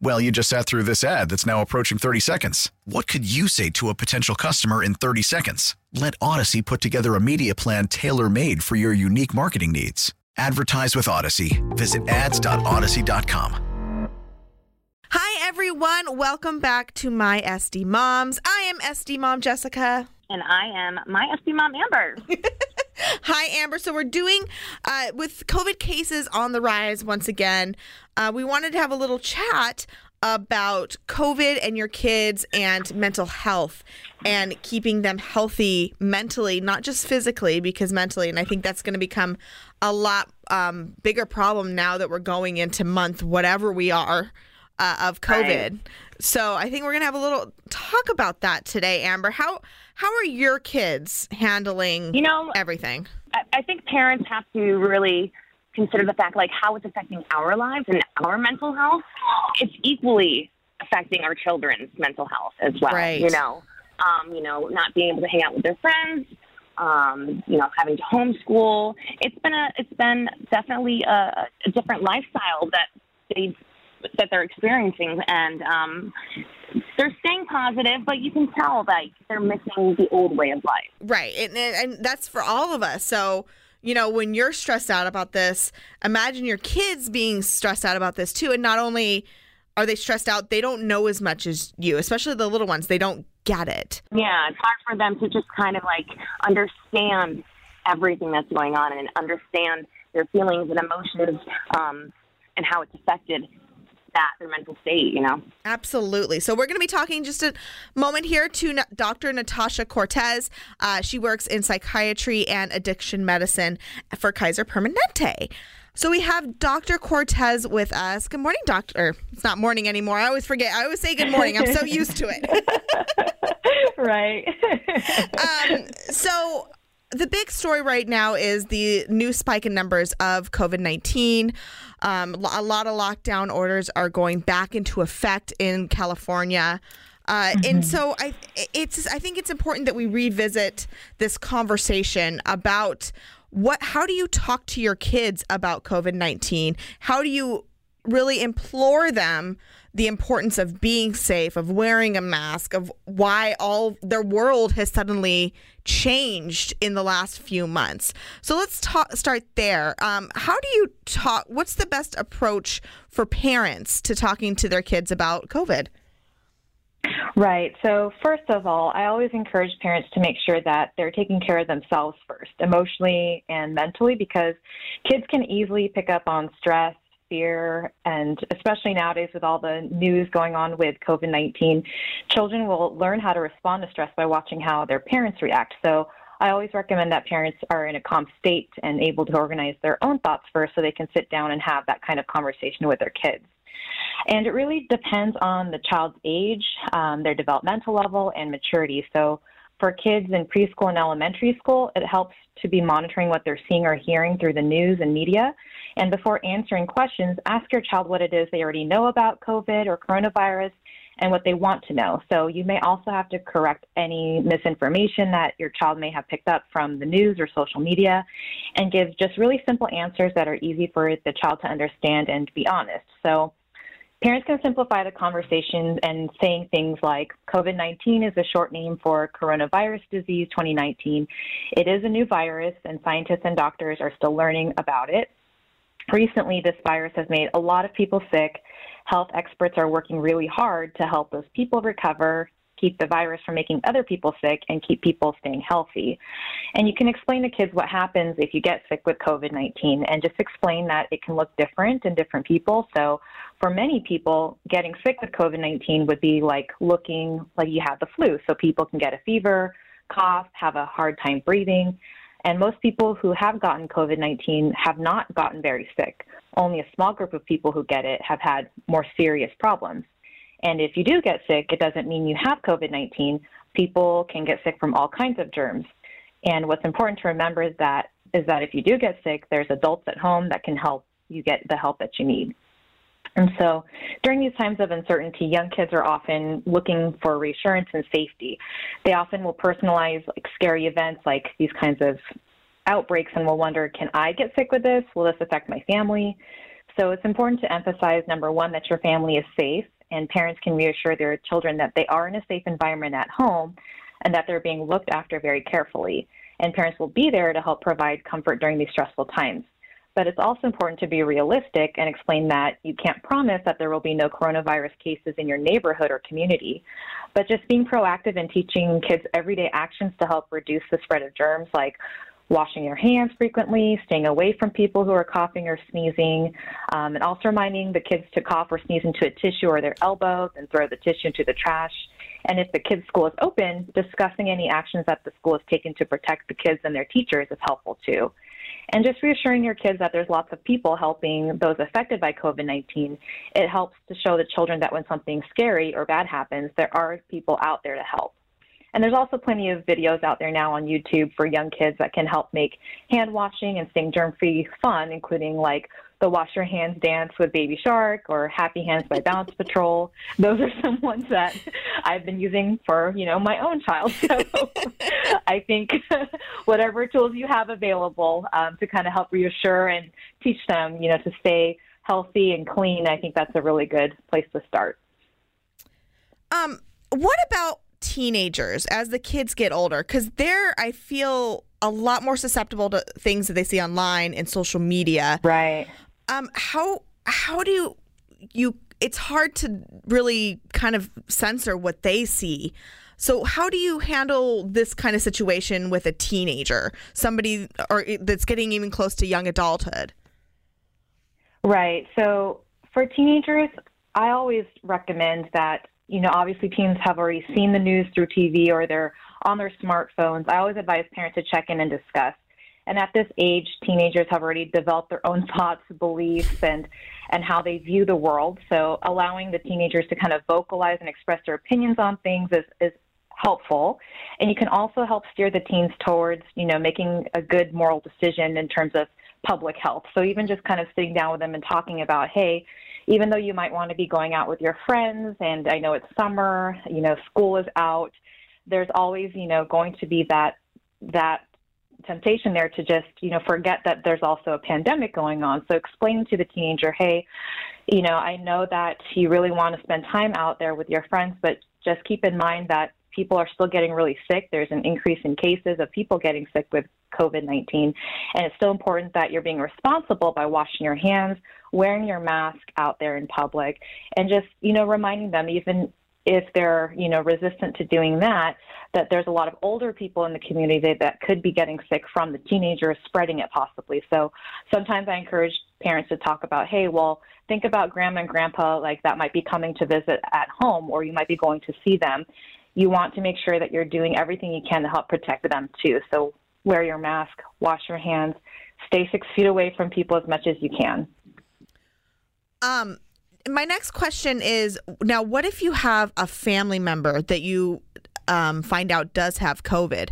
Well, you just sat through this ad that's now approaching 30 seconds. What could you say to a potential customer in 30 seconds? Let Odyssey put together a media plan tailor made for your unique marketing needs. Advertise with Odyssey. Visit ads.odyssey.com. Hi, everyone. Welcome back to My SD Moms. I am SD Mom Jessica. And I am My SD Mom Amber. Hi, Amber. So we're doing uh, with COVID cases on the rise once again. Uh, we wanted to have a little chat about COVID and your kids and mental health and keeping them healthy mentally, not just physically, because mentally, and I think that's going to become a lot um, bigger problem now that we're going into month whatever we are uh, of COVID. Right. So I think we're gonna have a little talk about that today, Amber. How how are your kids handling you know everything? I, I think parents have to really consider the fact like how it's affecting our lives and our mental health. It's equally affecting our children's mental health as well. Right. You know, um, you know, not being able to hang out with their friends, um, you know, having to homeschool. It's been a, it's been definitely a, a different lifestyle that they've that they're experiencing, and um, they're staying positive, but you can tell that they're missing the old way of life. Right, and, and that's for all of us. So you know, when you're stressed out about this, imagine your kids being stressed out about this too. And not only are they stressed out, they don't know as much as you, especially the little ones. They don't get it. Yeah, it's hard for them to just kind of like understand everything that's going on and understand their feelings and emotions um, and how it's affected that, their mental state, you know? Absolutely. So, we're going to be talking just a moment here to Dr. Natasha Cortez. Uh, she works in psychiatry and addiction medicine for Kaiser Permanente. So we have Dr. Cortez with us. Good morning, doctor. It's not morning anymore. I always forget. I always say good morning. I'm so used to it. right. um, so the big story right now is the new spike in numbers of COVID 19. Um, a lot of lockdown orders are going back into effect in California. Uh, mm-hmm. And so I, it's, I think it's important that we revisit this conversation about what, how do you talk to your kids about COVID 19? How do you really implore them the importance of being safe, of wearing a mask, of why all their world has suddenly changed in the last few months. So let's talk, start there. Um, how do you talk? What's the best approach for parents to talking to their kids about COVID? Right. So, first of all, I always encourage parents to make sure that they're taking care of themselves first, emotionally and mentally, because kids can easily pick up on stress fear, and especially nowadays with all the news going on with COVID 19, children will learn how to respond to stress by watching how their parents react. So I always recommend that parents are in a calm state and able to organize their own thoughts first so they can sit down and have that kind of conversation with their kids. And it really depends on the child's age, um, their developmental level, and maturity. So for kids in preschool and elementary school, it helps to be monitoring what they're seeing or hearing through the news and media. And before answering questions, ask your child what it is they already know about COVID or coronavirus and what they want to know. So you may also have to correct any misinformation that your child may have picked up from the news or social media and give just really simple answers that are easy for the child to understand and be honest. So Parents can simplify the conversation and saying things like COVID 19 is a short name for coronavirus disease 2019. It is a new virus, and scientists and doctors are still learning about it. Recently, this virus has made a lot of people sick. Health experts are working really hard to help those people recover, keep the virus from making other people sick and keep people staying healthy. And you can explain to kids what happens if you get sick with COVID 19 and just explain that it can look different in different people. So, for many people, getting sick with COVID 19 would be like looking like you have the flu. So, people can get a fever, cough, have a hard time breathing. And most people who have gotten COVID 19 have not gotten very sick. Only a small group of people who get it have had more serious problems. And if you do get sick, it doesn't mean you have COVID 19. People can get sick from all kinds of germs. And what's important to remember is that is that if you do get sick, there's adults at home that can help you get the help that you need. And so during these times of uncertainty, young kids are often looking for reassurance and safety. They often will personalize like scary events like these kinds of outbreaks and will wonder, can I get sick with this? Will this affect my family? So it's important to emphasize number one, that your family is safe and parents can reassure their children that they are in a safe environment at home and that they're being looked after very carefully. And parents will be there to help provide comfort during these stressful times. But it's also important to be realistic and explain that you can't promise that there will be no coronavirus cases in your neighborhood or community. But just being proactive and teaching kids everyday actions to help reduce the spread of germs, like washing your hands frequently, staying away from people who are coughing or sneezing, um, and also reminding the kids to cough or sneeze into a tissue or their elbow and throw the tissue into the trash. And if the kids' school is open, discussing any actions that the school has taken to protect the kids and their teachers is helpful too and just reassuring your kids that there's lots of people helping those affected by COVID 19. It helps to show the children that when something scary or bad happens, there are people out there to help. And there's also plenty of videos out there now on YouTube for young kids that can help make hand washing and staying germ free fun, including like the Wash Your Hands dance with Baby Shark or Happy Hands by Bounce Patrol. Those are some ones that I've been using for, you know, my own child. So I think whatever tools you have available um, to kind of help reassure and teach them, you know, to stay healthy and clean, I think that's a really good place to start. Um, what about teenagers as the kids get older? Because they're, I feel, a lot more susceptible to things that they see online and social media. Right. Um, how how do you you? It's hard to really kind of censor what they see. So how do you handle this kind of situation with a teenager, somebody or that's getting even close to young adulthood? Right. So for teenagers, I always recommend that you know obviously teens have already seen the news through TV or they're on their smartphones. I always advise parents to check in and discuss. And at this age, teenagers have already developed their own thoughts, beliefs, and and how they view the world. So allowing the teenagers to kind of vocalize and express their opinions on things is, is helpful. And you can also help steer the teens towards, you know, making a good moral decision in terms of public health. So even just kind of sitting down with them and talking about, hey, even though you might want to be going out with your friends and I know it's summer, you know, school is out, there's always, you know, going to be that that temptation there to just, you know, forget that there's also a pandemic going on. So explaining to the teenager, hey, you know, I know that you really want to spend time out there with your friends, but just keep in mind that people are still getting really sick. There's an increase in cases of people getting sick with COVID 19. And it's still important that you're being responsible by washing your hands, wearing your mask out there in public, and just, you know, reminding them, even if they're you know resistant to doing that that there's a lot of older people in the community that could be getting sick from the teenagers spreading it possibly. So sometimes i encourage parents to talk about hey well think about grandma and grandpa like that might be coming to visit at home or you might be going to see them. You want to make sure that you're doing everything you can to help protect them too. So wear your mask wash your hands stay six feet away from people as much as you can um my next question is now what if you have a family member that you um, find out does have covid?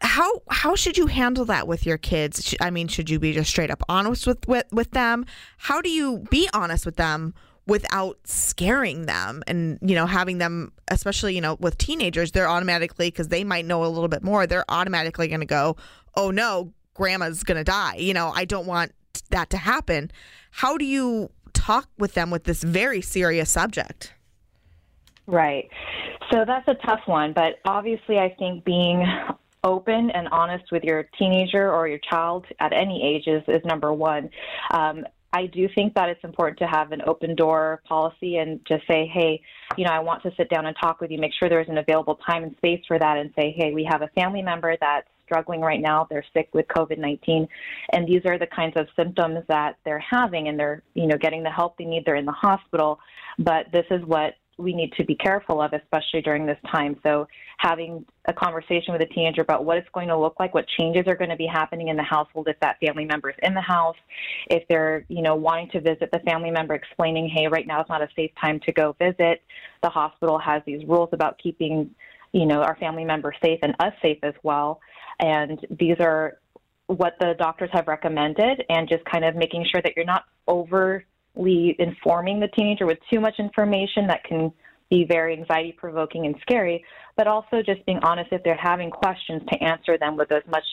How how should you handle that with your kids? I mean should you be just straight up honest with, with with them? How do you be honest with them without scaring them and you know having them especially you know with teenagers they're automatically because they might know a little bit more they're automatically going to go oh no grandma's going to die. You know i don't want that to happen. How do you talk with them with this very serious subject. Right. So that's a tough one, but obviously, I think being open and honest with your teenager or your child at any ages is, number one. Um, I do think that it's important to have an open door policy and just say, hey, you know, I want to sit down and talk with you, make sure there's an available time and space for that, and say, hey, we have a family member that's struggling right now. They're sick with COVID 19. And these are the kinds of symptoms that they're having, and they're, you know, getting the help they need. They're in the hospital. But this is what we need to be careful of, especially during this time. So, having a conversation with a teenager about what it's going to look like, what changes are going to be happening in the household if that family member is in the house, if they're, you know, wanting to visit the family member, explaining, hey, right now is not a safe time to go visit. The hospital has these rules about keeping, you know, our family members safe and us safe as well. And these are what the doctors have recommended, and just kind of making sure that you're not overly informing the teenager with too much information that can be very anxiety provoking and scary, but also just being honest if they're having questions to answer them with as much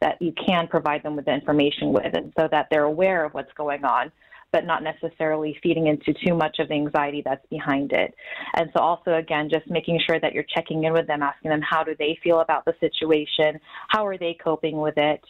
that you can provide them with the information with, and so that they're aware of what's going on but not necessarily feeding into too much of the anxiety that's behind it. And so also again, just making sure that you're checking in with them, asking them how do they feel about the situation, how are they coping with it,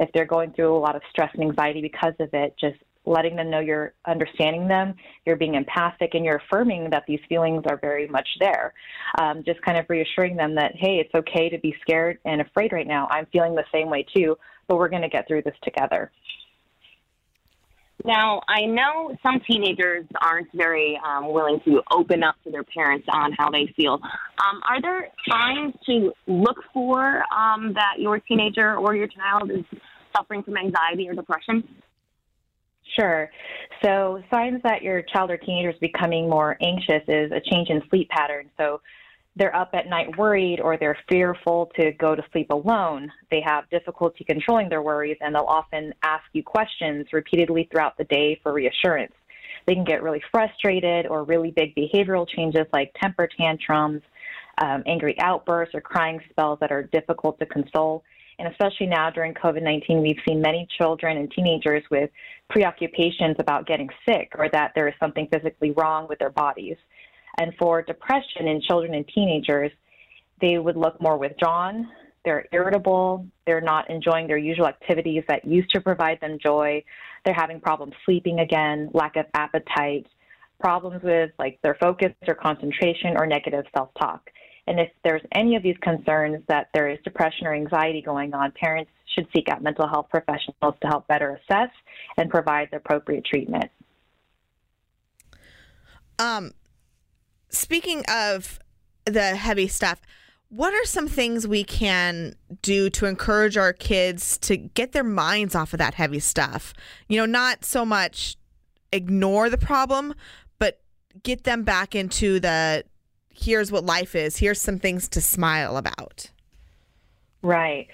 if they're going through a lot of stress and anxiety because of it, just letting them know you're understanding them, you're being empathic, and you're affirming that these feelings are very much there. Um, just kind of reassuring them that, hey, it's okay to be scared and afraid right now. I'm feeling the same way too, but we're going to get through this together. Now, I know some teenagers aren't very um, willing to open up to their parents on how they feel. Um, are there signs to look for um, that your teenager or your child is suffering from anxiety or depression? Sure. So, signs that your child or teenager is becoming more anxious is a change in sleep pattern. So, they're up at night worried or they're fearful to go to sleep alone. They have difficulty controlling their worries and they'll often ask you questions repeatedly throughout the day for reassurance. They can get really frustrated or really big behavioral changes like temper tantrums, um, angry outbursts, or crying spells that are difficult to console. And especially now during COVID 19, we've seen many children and teenagers with preoccupations about getting sick or that there is something physically wrong with their bodies. And for depression in children and teenagers, they would look more withdrawn. They're irritable. They're not enjoying their usual activities that used to provide them joy. They're having problems sleeping again, lack of appetite, problems with like their focus or concentration or negative self-talk. And if there's any of these concerns that there is depression or anxiety going on, parents should seek out mental health professionals to help better assess and provide the appropriate treatment. Um, speaking of the heavy stuff, what are some things we can do to encourage our kids to get their minds off of that heavy stuff? You know, not so much ignore the problem, but get them back into the here's what life is, here's some things to smile about. Right.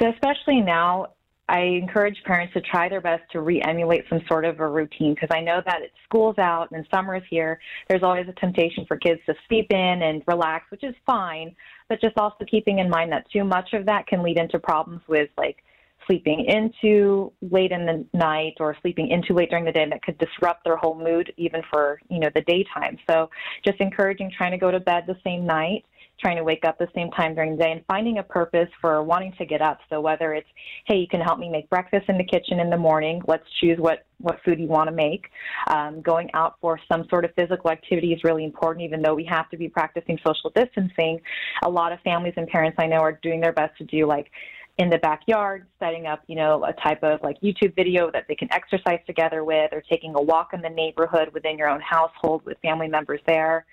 So, especially now, I encourage parents to try their best to re-emulate some sort of a routine because I know that it's school's out and summer is here. There's always a temptation for kids to sleep in and relax, which is fine, but just also keeping in mind that too much of that can lead into problems with like sleeping into late in the night or sleeping into late during the day that could disrupt their whole mood even for, you know, the daytime. So just encouraging trying to go to bed the same night trying to wake up the same time during the day and finding a purpose for wanting to get up. So whether it's, hey, you can help me make breakfast in the kitchen in the morning, let's choose what, what food you want to make. Um, going out for some sort of physical activity is really important, even though we have to be practicing social distancing. A lot of families and parents I know are doing their best to do like in the backyard, setting up, you know, a type of like YouTube video that they can exercise together with, or taking a walk in the neighborhood within your own household with family members there.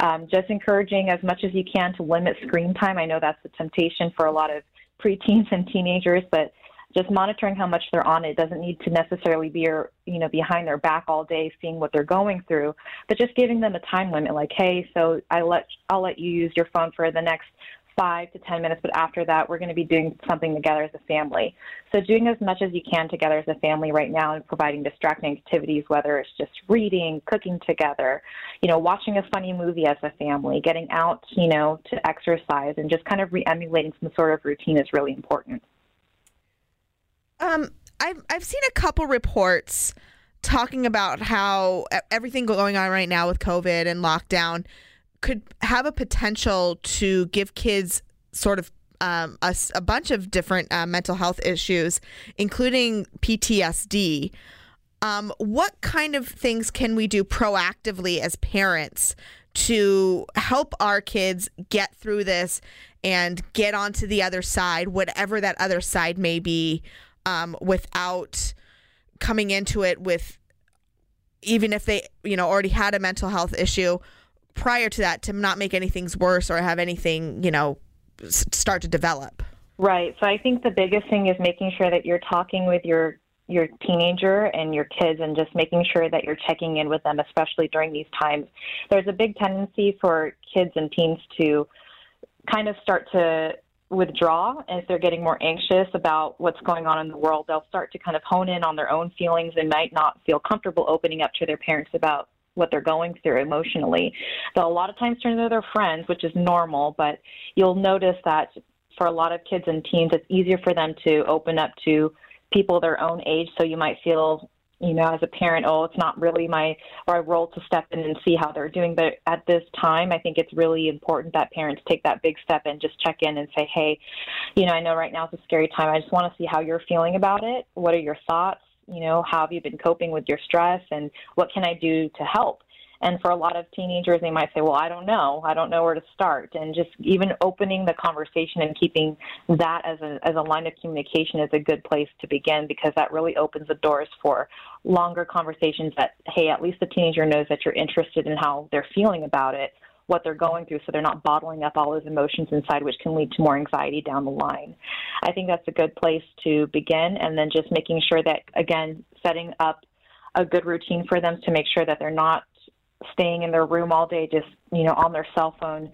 Um, just encouraging as much as you can to limit screen time. I know that's a temptation for a lot of preteens and teenagers, but just monitoring how much they're on it doesn't need to necessarily be you know behind their back all day seeing what they're going through but just giving them a time limit like hey so i let i'll let you use your phone for the next five to 10 minutes, but after that, we're going to be doing something together as a family. So, doing as much as you can together as a family right now and providing distracting activities, whether it's just reading, cooking together, you know, watching a funny movie as a family, getting out, you know, to exercise, and just kind of re emulating some sort of routine is really important. Um, I've, I've seen a couple reports talking about how everything going on right now with COVID and lockdown could have a potential to give kids sort of um, a, a, bunch of different uh, mental health issues, including PTSD. Um, what kind of things can we do proactively as parents to help our kids get through this and get onto the other side, whatever that other side may be, um, without coming into it with even if they you know already had a mental health issue prior to that to not make anything worse or have anything you know start to develop Right. So I think the biggest thing is making sure that you're talking with your your teenager and your kids and just making sure that you're checking in with them especially during these times. There's a big tendency for kids and teens to kind of start to withdraw as they're getting more anxious about what's going on in the world. They'll start to kind of hone in on their own feelings and might not feel comfortable opening up to their parents about what they're going through emotionally. They'll a lot of times turn to their friends, which is normal, but you'll notice that for a lot of kids and teens, it's easier for them to open up to people their own age. So you might feel, you know, as a parent, oh, it's not really my our role to step in and see how they're doing. But at this time, I think it's really important that parents take that big step and just check in and say, hey, you know, I know right now it's a scary time. I just want to see how you're feeling about it. What are your thoughts? You know, how have you been coping with your stress, and what can I do to help? And for a lot of teenagers, they might say, Well, I don't know. I don't know where to start. And just even opening the conversation and keeping that as a, as a line of communication is a good place to begin because that really opens the doors for longer conversations that, hey, at least the teenager knows that you're interested in how they're feeling about it, what they're going through, so they're not bottling up all those emotions inside, which can lead to more anxiety down the line. I think that's a good place to begin. And then just making sure that, again, setting up a good routine for them to make sure that they're not staying in their room all day, just you know, on their cell phone,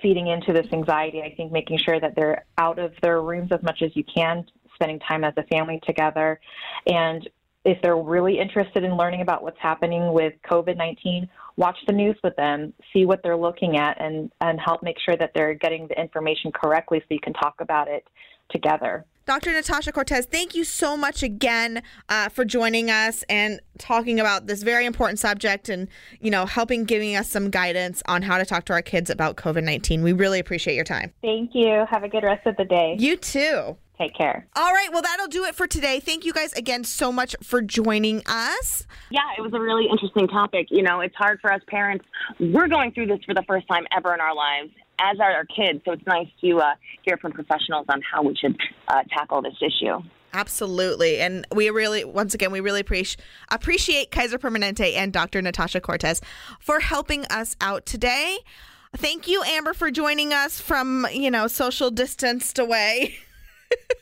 feeding into this anxiety. I think making sure that they're out of their rooms as much as you can, spending time as a family together, and if they're really interested in learning about what's happening with COVID 19, watch the news with them, see what they're looking at, and, and help make sure that they're getting the information correctly so you can talk about it together. Dr. Natasha Cortez, thank you so much again uh, for joining us and talking about this very important subject and, you know, helping giving us some guidance on how to talk to our kids about COVID 19. We really appreciate your time. Thank you. Have a good rest of the day. You too. Take care. All right. Well, that'll do it for today. Thank you guys again so much for joining us. Yeah, it was a really interesting topic. You know, it's hard for us parents. We're going through this for the first time ever in our lives, as are our kids. So it's nice to uh, hear from professionals on how we should uh, tackle this issue. Absolutely. And we really, once again, we really appreciate appreciate Kaiser Permanente and Dr. Natasha Cortez for helping us out today. Thank you, Amber, for joining us from, you know, social distanced away.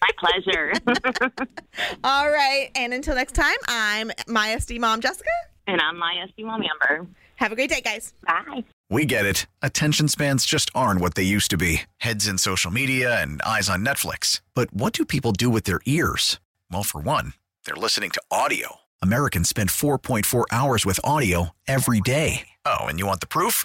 My pleasure. All right. And until next time, I'm my SD mom, Jessica. and I'm my SD Mom Amber. Have a great day, guys. Bye. We get it. Attention spans just aren't what they used to be heads in social media and eyes on Netflix. But what do people do with their ears? Well, for one, they're listening to audio. Americans spend 4.4 hours with audio every day. Oh, and you want the proof?